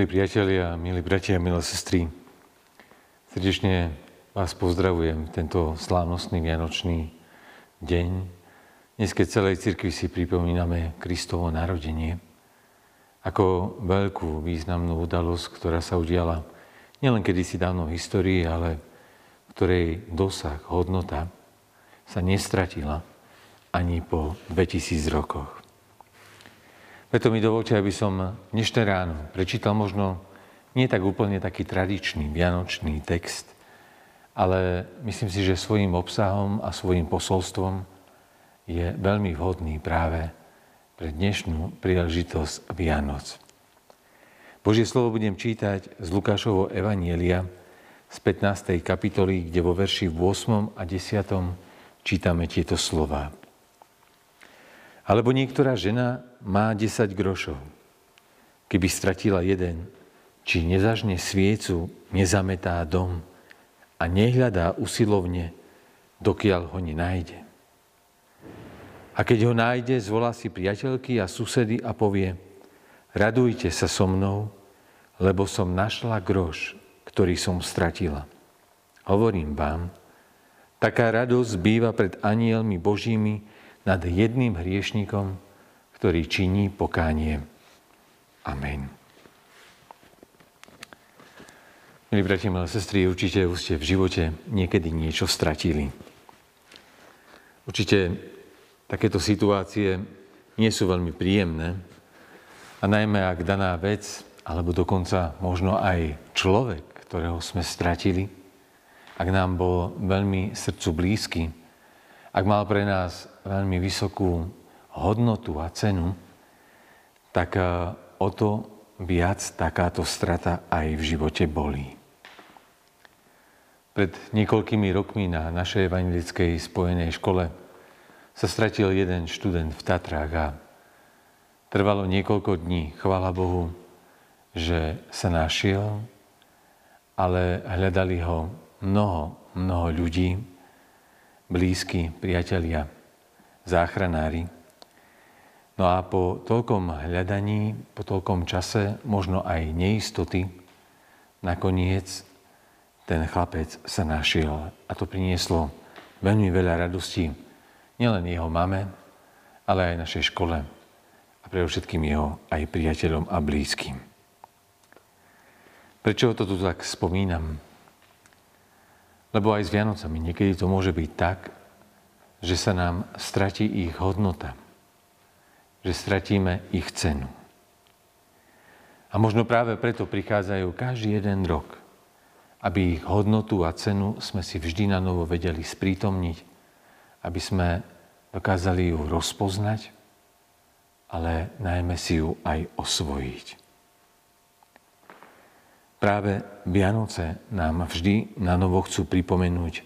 Milí priatelia, milí bratia, milé sestry, srdečne vás pozdravujem tento slávnostný vianočný deň. Dnes, keď celej cirkvi si pripomíname Kristovo narodenie, ako veľkú významnú udalosť, ktorá sa udiala nielen kedysi dávno v histórii, ale v ktorej dosah, hodnota sa nestratila ani po 2000 rokoch. Preto mi dovolte, aby som dnešné ráno prečítal možno nie tak úplne taký tradičný vianočný text, ale myslím si, že svojim obsahom a svojim posolstvom je veľmi vhodný práve pre dnešnú príležitosť Vianoc. Božie slovo budem čítať z Lukášovho Evanielia z 15. kapitoly, kde vo verši v 8. a 10. čítame tieto slova. Alebo niektorá žena má 10 grošov. Keby stratila jeden, či nezažne sviecu, nezametá dom a nehľadá usilovne, dokiaľ ho nenájde. A keď ho nájde, zvolá si priateľky a susedy a povie, radujte sa so mnou, lebo som našla groš, ktorý som stratila. Hovorím vám, taká radosť býva pred anielmi Božími, nad jedným hriešnikom, ktorý činí pokánie. Amen. Milí bratia, milé sestry, určite už ste v živote niekedy niečo stratili. Určite takéto situácie nie sú veľmi príjemné a najmä ak daná vec, alebo dokonca možno aj človek, ktorého sme stratili, ak nám bol veľmi srdcu blízky, ak mal pre nás veľmi vysokú hodnotu a cenu, tak e, o to viac takáto strata aj v živote bolí. Pred niekoľkými rokmi na našej evangelickej spojenej škole sa stratil jeden študent v Tatrách a trvalo niekoľko dní, chvála Bohu, že sa našiel, ale hľadali ho mnoho, mnoho ľudí, blízki, priatelia, záchranári. No a po toľkom hľadaní, po toľkom čase, možno aj neistoty, nakoniec ten chlapec sa našiel. A to prinieslo veľmi veľa radostí nielen jeho mame, ale aj našej škole a pre všetkým jeho aj priateľom a blízkym. Prečo to tu tak spomínam? Lebo aj s Vianocami niekedy to môže byť tak, že sa nám stratí ich hodnota, že stratíme ich cenu. A možno práve preto prichádzajú každý jeden rok, aby ich hodnotu a cenu sme si vždy na novo vedeli sprítomniť, aby sme dokázali ju rozpoznať, ale najmä si ju aj osvojiť. Práve Vianoce nám vždy na novo chcú pripomenúť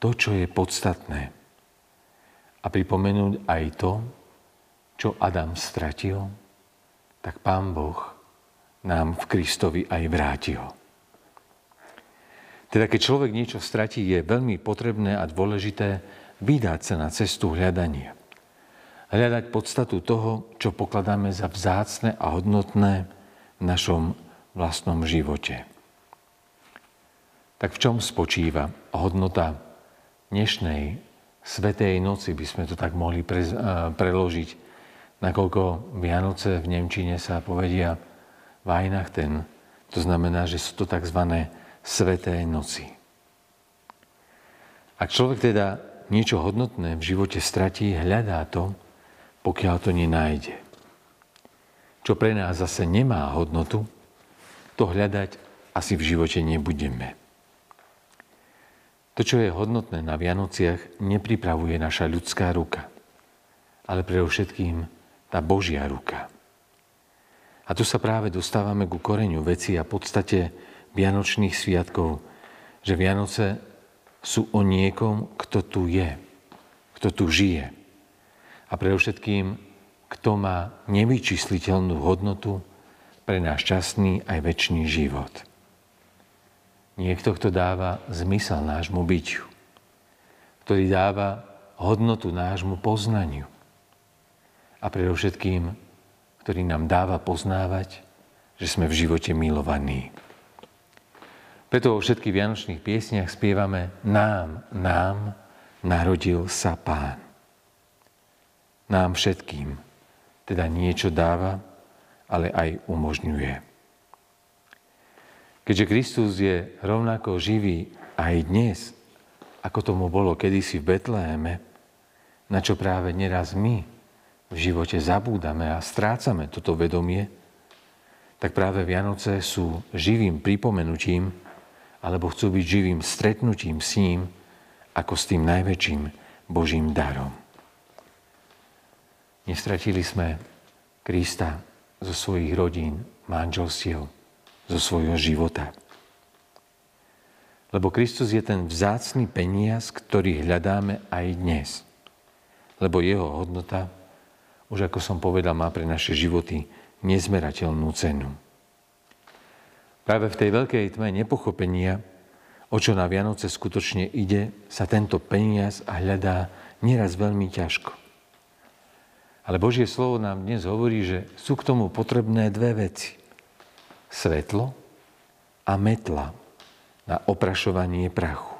to, čo je podstatné. A pripomenúť aj to, čo Adam stratil, tak Pán Boh nám v Kristovi aj vrátil. Teda keď človek niečo stratí, je veľmi potrebné a dôležité vydať sa na cestu hľadania. Hľadať podstatu toho, čo pokladáme za vzácne a hodnotné v našom vlastnom živote. Tak v čom spočíva hodnota dnešnej Svetej noci, by sme to tak mohli pre, preložiť, nakoľko Vianoce v Nemčine sa povedia Weihnachten, to znamená, že sú to tzv. Sveté noci. Ak človek teda niečo hodnotné v živote stratí, hľadá to, pokiaľ to nenájde. Čo pre nás zase nemá hodnotu, to hľadať asi v živote nebudeme. To, čo je hodnotné na Vianociach, nepripravuje naša ľudská ruka, ale predovšetkým tá Božia ruka. A tu sa práve dostávame ku koreňu veci a podstate Vianočných sviatkov, že Vianoce sú o niekom, kto tu je, kto tu žije. A predovšetkým, kto má nevyčísliteľnú hodnotu pre náš časný aj väčší život. Niekto, kto dáva zmysel nášmu byťu, ktorý dáva hodnotu nášmu poznaniu a predovšetkým, ktorý nám dáva poznávať, že sme v živote milovaní. Preto vo všetkých vianočných piesniach spievame Nám, nám narodil sa Pán. Nám všetkým teda niečo dáva, ale aj umožňuje. Keďže Kristus je rovnako živý aj dnes, ako tomu bolo kedysi v Betléme, na čo práve neraz my v živote zabúdame a strácame toto vedomie, tak práve Vianoce sú živým pripomenutím, alebo chcú byť živým stretnutím s ním, ako s tým najväčším Božím darom. Nestratili sme Krista zo svojich rodín, manželstiev, zo svojho života. Lebo Kristus je ten vzácný peniaz, ktorý hľadáme aj dnes. Lebo jeho hodnota, už ako som povedal, má pre naše životy nezmerateľnú cenu. Práve v tej veľkej tme nepochopenia, o čo na Vianoce skutočne ide, sa tento peniaz hľadá nieraz veľmi ťažko. Ale Božie slovo nám dnes hovorí, že sú k tomu potrebné dve veci. Svetlo a metla na oprašovanie prachu.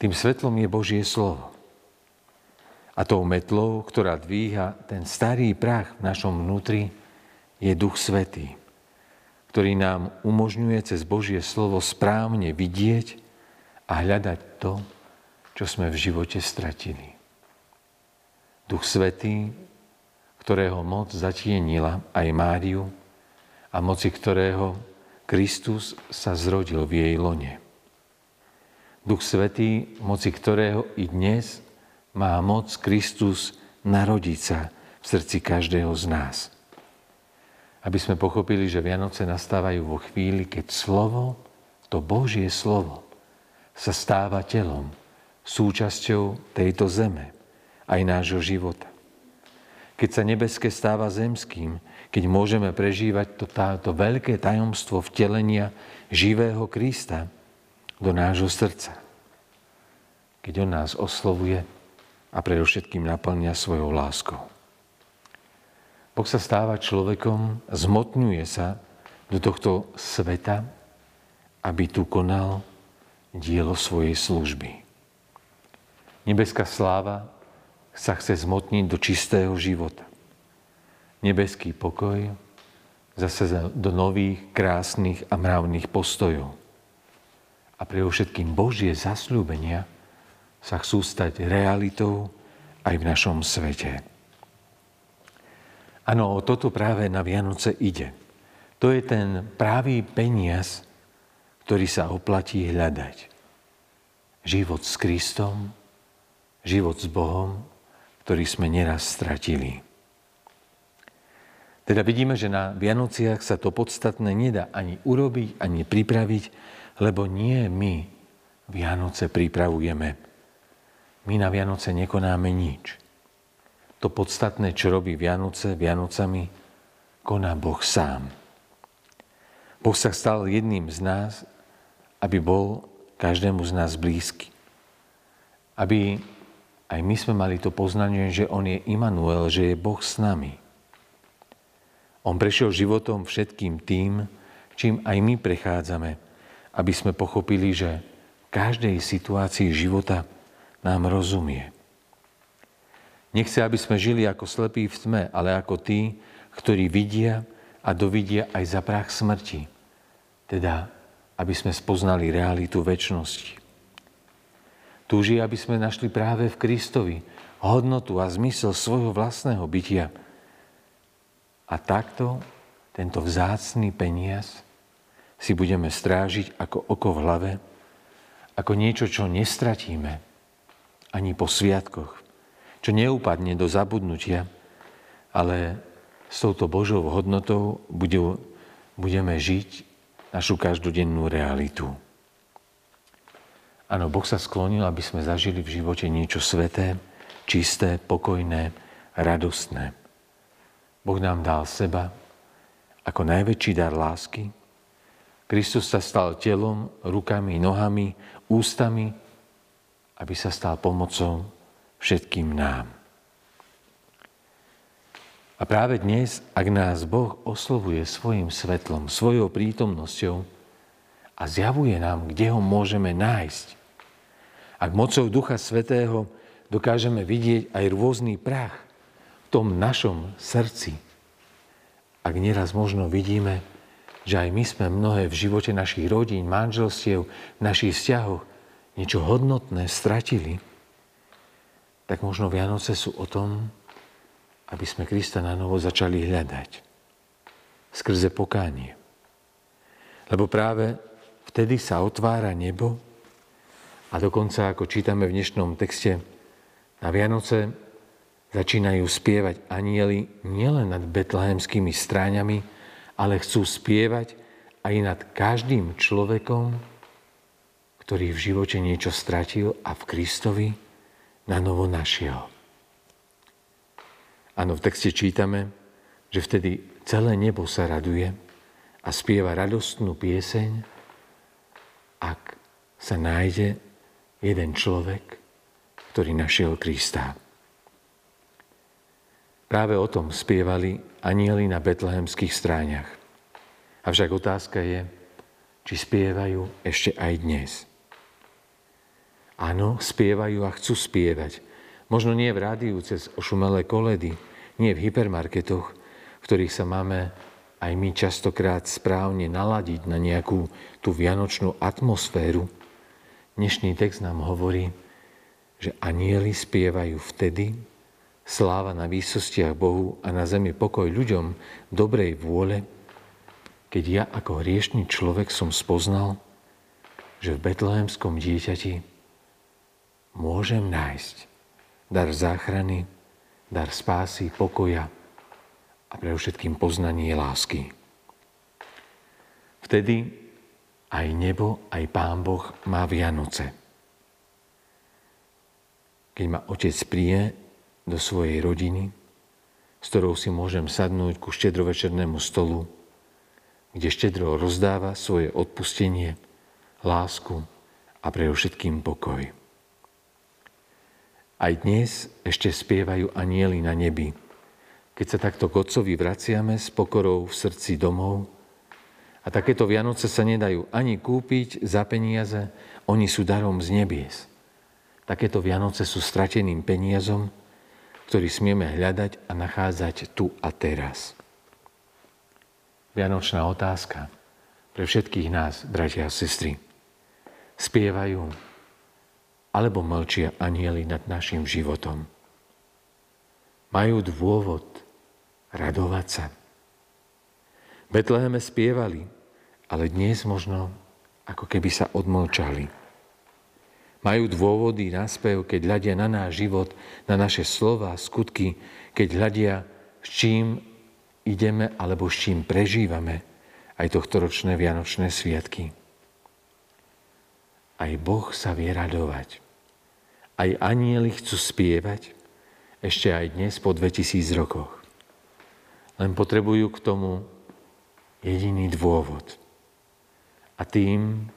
Tým svetlom je Božie slovo. A tou metlou, ktorá dvíha ten starý prach v našom vnútri, je Duch Svetý, ktorý nám umožňuje cez Božie slovo správne vidieť a hľadať to, čo sme v živote stratili. Duch Svetý, ktorého moc zatienila aj Máriu a moci ktorého Kristus sa zrodil v jej lone. Duch Svetý, moci ktorého i dnes má moc Kristus narodiť sa v srdci každého z nás. Aby sme pochopili, že Vianoce nastávajú vo chvíli, keď slovo, to Božie slovo, sa stáva telom, súčasťou tejto zeme, aj nášho života. Keď sa nebeské stáva zemským, keď môžeme prežívať to, táto veľké tajomstvo vtelenia živého Krista do nášho srdca. Keď On nás oslovuje, a predovšetkým naplňa svojou láskou. Boh sa stáva človekom, zmotňuje sa do tohto sveta, aby tu konal dielo svojej služby. Nebeská sláva sa chce zmotniť do čistého života. Nebeský pokoj zase do nových, krásnych a mravných postojov. A pre všetkým Božie zasľúbenia – sa chcú stať realitou aj v našom svete. Áno, o toto práve na Vianoce ide. To je ten pravý peniaz, ktorý sa oplatí hľadať. Život s Kristom, život s Bohom, ktorý sme neraz stratili. Teda vidíme, že na Vianociach sa to podstatné nedá ani urobiť, ani pripraviť, lebo nie my Vianoce pripravujeme, my na Vianoce nekonáme nič. To podstatné, čo robí Vianoce Vianocami, koná Boh sám. Boh sa stal jedným z nás, aby bol každému z nás blízky. Aby aj my sme mali to poznanie, že On je Immanuel, že je Boh s nami. On prešiel životom všetkým tým, čím aj my prechádzame, aby sme pochopili, že v každej situácii života nám rozumie. Nechce, aby sme žili ako slepí v tme, ale ako tí, ktorí vidia a dovidia aj za prach smrti. Teda, aby sme spoznali realitu väčšnosti. Túži, aby sme našli práve v Kristovi hodnotu a zmysel svojho vlastného bytia. A takto tento vzácný peniaz si budeme strážiť ako oko v hlave, ako niečo, čo nestratíme, ani po sviatkoch, čo neupadne do zabudnutia, ale s touto Božou hodnotou budeme žiť našu každodennú realitu. Áno, Boh sa sklonil, aby sme zažili v živote niečo sveté, čisté, pokojné, radostné. Boh nám dal seba ako najväčší dar lásky. Kristus sa stal telom, rukami, nohami, ústami aby sa stal pomocou všetkým nám. A práve dnes, ak nás Boh oslovuje svojim svetlom, svojou prítomnosťou a zjavuje nám, kde ho môžeme nájsť, ak mocou Ducha Svetého dokážeme vidieť aj rôzny prach v tom našom srdci, ak nieraz možno vidíme, že aj my sme mnohé v živote našich rodín, manželstiev, našich vzťahoch niečo hodnotné stratili, tak možno Vianoce sú o tom, aby sme Krista na novo začali hľadať. Skrze pokánie. Lebo práve vtedy sa otvára nebo a dokonca, ako čítame v dnešnom texte, na Vianoce začínajú spievať anieli nielen nad betlehemskými stráňami, ale chcú spievať aj nad každým človekom, ktorý v živote niečo stratil a v Kristovi na novo našiel. Áno, v texte čítame, že vtedy celé nebo sa raduje a spieva radostnú pieseň, ak sa nájde jeden človek, ktorý našiel Krista. Práve o tom spievali anieli na betlehemských stráňach. Avšak otázka je, či spievajú ešte aj dnes. Áno, spievajú a chcú spievať, Možno nie v rádiu cez ošumelé koledy, nie v hypermarketoch, v ktorých sa máme aj my častokrát správne naladiť na nejakú tú vianočnú atmosféru. Dnešný text nám hovorí, že anieli spievajú vtedy, sláva na výsostiach Bohu a na zemi pokoj ľuďom dobrej vôle, keď ja ako hriešný človek som spoznal, že v betlehemskom dieťati môžem nájsť dar záchrany, dar spásy, pokoja a pre všetkým poznanie lásky. Vtedy aj nebo, aj Pán Boh má Vianoce. Keď ma otec príje do svojej rodiny, s ktorou si môžem sadnúť ku štedrovečernému stolu, kde štedro rozdáva svoje odpustenie, lásku a pre všetkým pokoj. Aj dnes ešte spievajú anieli na nebi. Keď sa takto k Otcovi vraciame s pokorou v srdci domov, a takéto Vianoce sa nedajú ani kúpiť za peniaze, oni sú darom z nebies. Takéto Vianoce sú strateným peniazom, ktorý smieme hľadať a nachádzať tu a teraz. Vianočná otázka pre všetkých nás, bratia a sestry. Spievajú alebo mlčia anieli nad našim životom. Majú dôvod radovať sa. Betleheme spievali, ale dnes možno ako keby sa odmlčali. Majú dôvody na spev, keď hľadia na náš život, na naše slova, skutky, keď hľadia, s čím ideme alebo s čím prežívame aj tohto ročné Vianočné sviatky. Aj Boh sa vie radovať. Aj anieli chcú spievať ešte aj dnes po 2000 rokoch. Len potrebujú k tomu jediný dôvod. A tým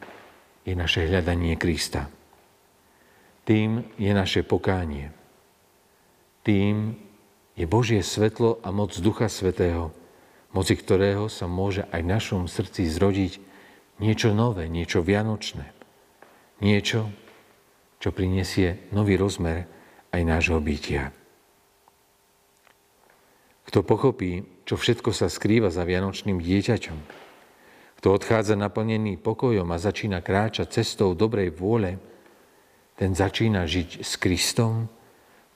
je naše hľadanie Krista. Tým je naše pokánie. Tým je Božie svetlo a moc Ducha Svetého, moci ktorého sa môže aj v našom srdci zrodiť niečo nové, niečo vianočné. Niečo, čo prinesie nový rozmer aj nášho bytia. Kto pochopí, čo všetko sa skrýva za vianočným dieťaťom, kto odchádza naplnený pokojom a začína kráčať cestou dobrej vôle, ten začína žiť s Kristom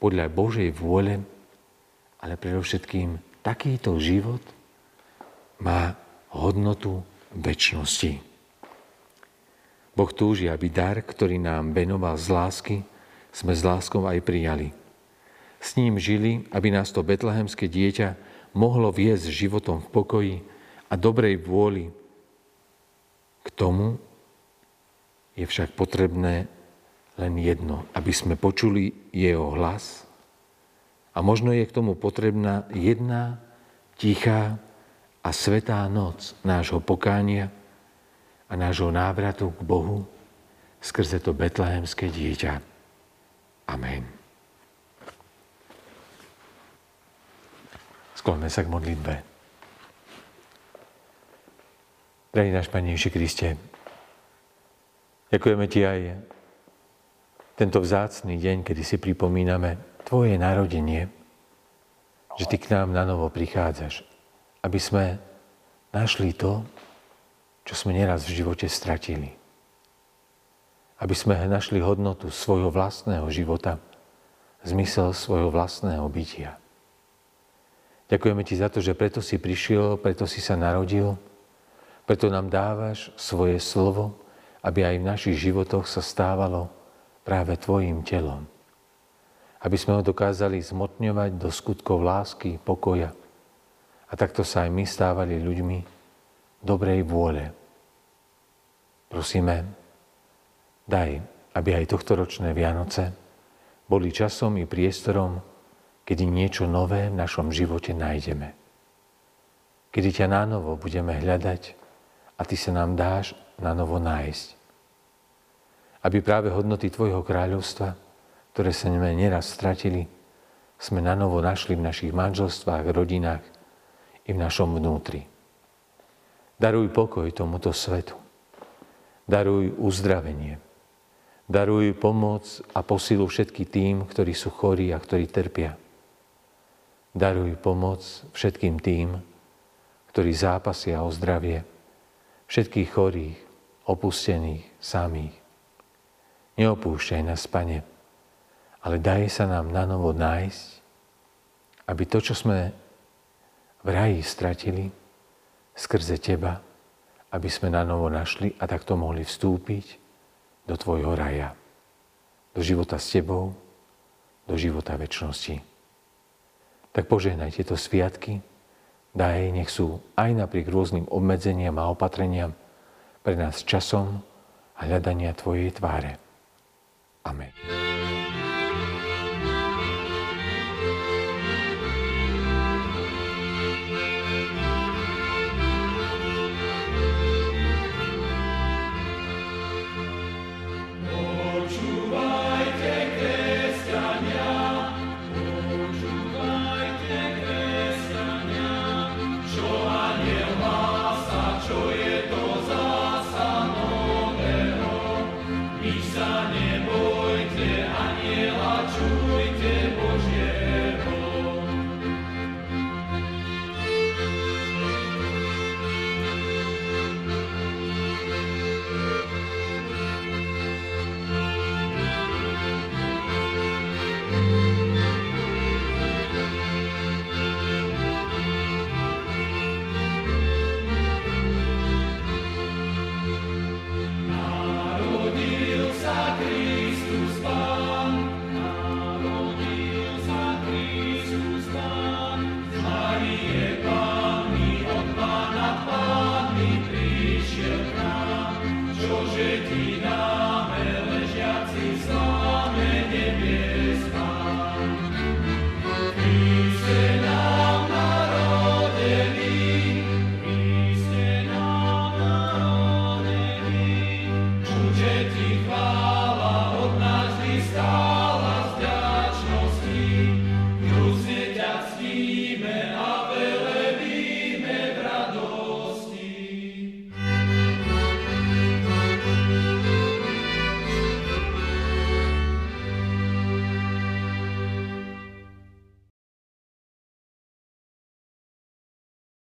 podľa Božej vôle, ale predovšetkým takýto život má hodnotu väčšnosti. Boh túži, aby dar, ktorý nám venoval z lásky, sme s láskou aj prijali. S ním žili, aby nás to betlehemské dieťa mohlo viesť životom v pokoji a dobrej vôli. K tomu je však potrebné len jedno, aby sme počuli jeho hlas a možno je k tomu potrebná jedna tichá a svetá noc nášho pokánia, a nášho návratu k Bohu skrze to betlehemské dieťa. Amen. Skloňme sa k modlitbe. Drahý náš Pane Ježiši Kriste, ďakujeme Ti aj tento vzácný deň, kedy si pripomíname Tvoje narodenie, že Ty k nám na novo prichádzaš, aby sme našli to, čo sme neraz v živote stratili. Aby sme našli hodnotu svojho vlastného života, zmysel svojho vlastného bytia. Ďakujeme Ti za to, že preto si prišiel, preto si sa narodil, preto nám dávaš svoje slovo, aby aj v našich životoch sa stávalo práve Tvojim telom. Aby sme ho dokázali zmotňovať do skutkov lásky, pokoja. A takto sa aj my stávali ľuďmi dobrej vôle. Prosíme, daj, aby aj tohto ročné Vianoce boli časom i priestorom, kedy niečo nové v našom živote nájdeme. Kedy ťa nánovo budeme hľadať a ty sa nám dáš na novo nájsť. Aby práve hodnoty Tvojho kráľovstva, ktoré sa sme neraz stratili, sme na novo našli v našich manželstvách, rodinách i v našom vnútri. Daruj pokoj tomuto svetu. Daruj uzdravenie. Daruj pomoc a posilu všetkým tým, ktorí sú chorí a ktorí trpia Daruj pomoc všetkým tým, ktorí zápasia o zdravie, všetkých chorých, opustených, samých. Neopúšťaj nás, Pane, ale daj sa nám na novo nájsť, aby to, čo sme v raji stratili, skrze Teba, aby sme na novo našli a takto mohli vstúpiť do Tvojho raja, do života s Tebou, do života väčšnosti tak požehnaj tieto sviatky, daj, nech sú aj napriek rôznym obmedzeniam a opatreniam pre nás časom a hľadania Tvojej tváre. Amen.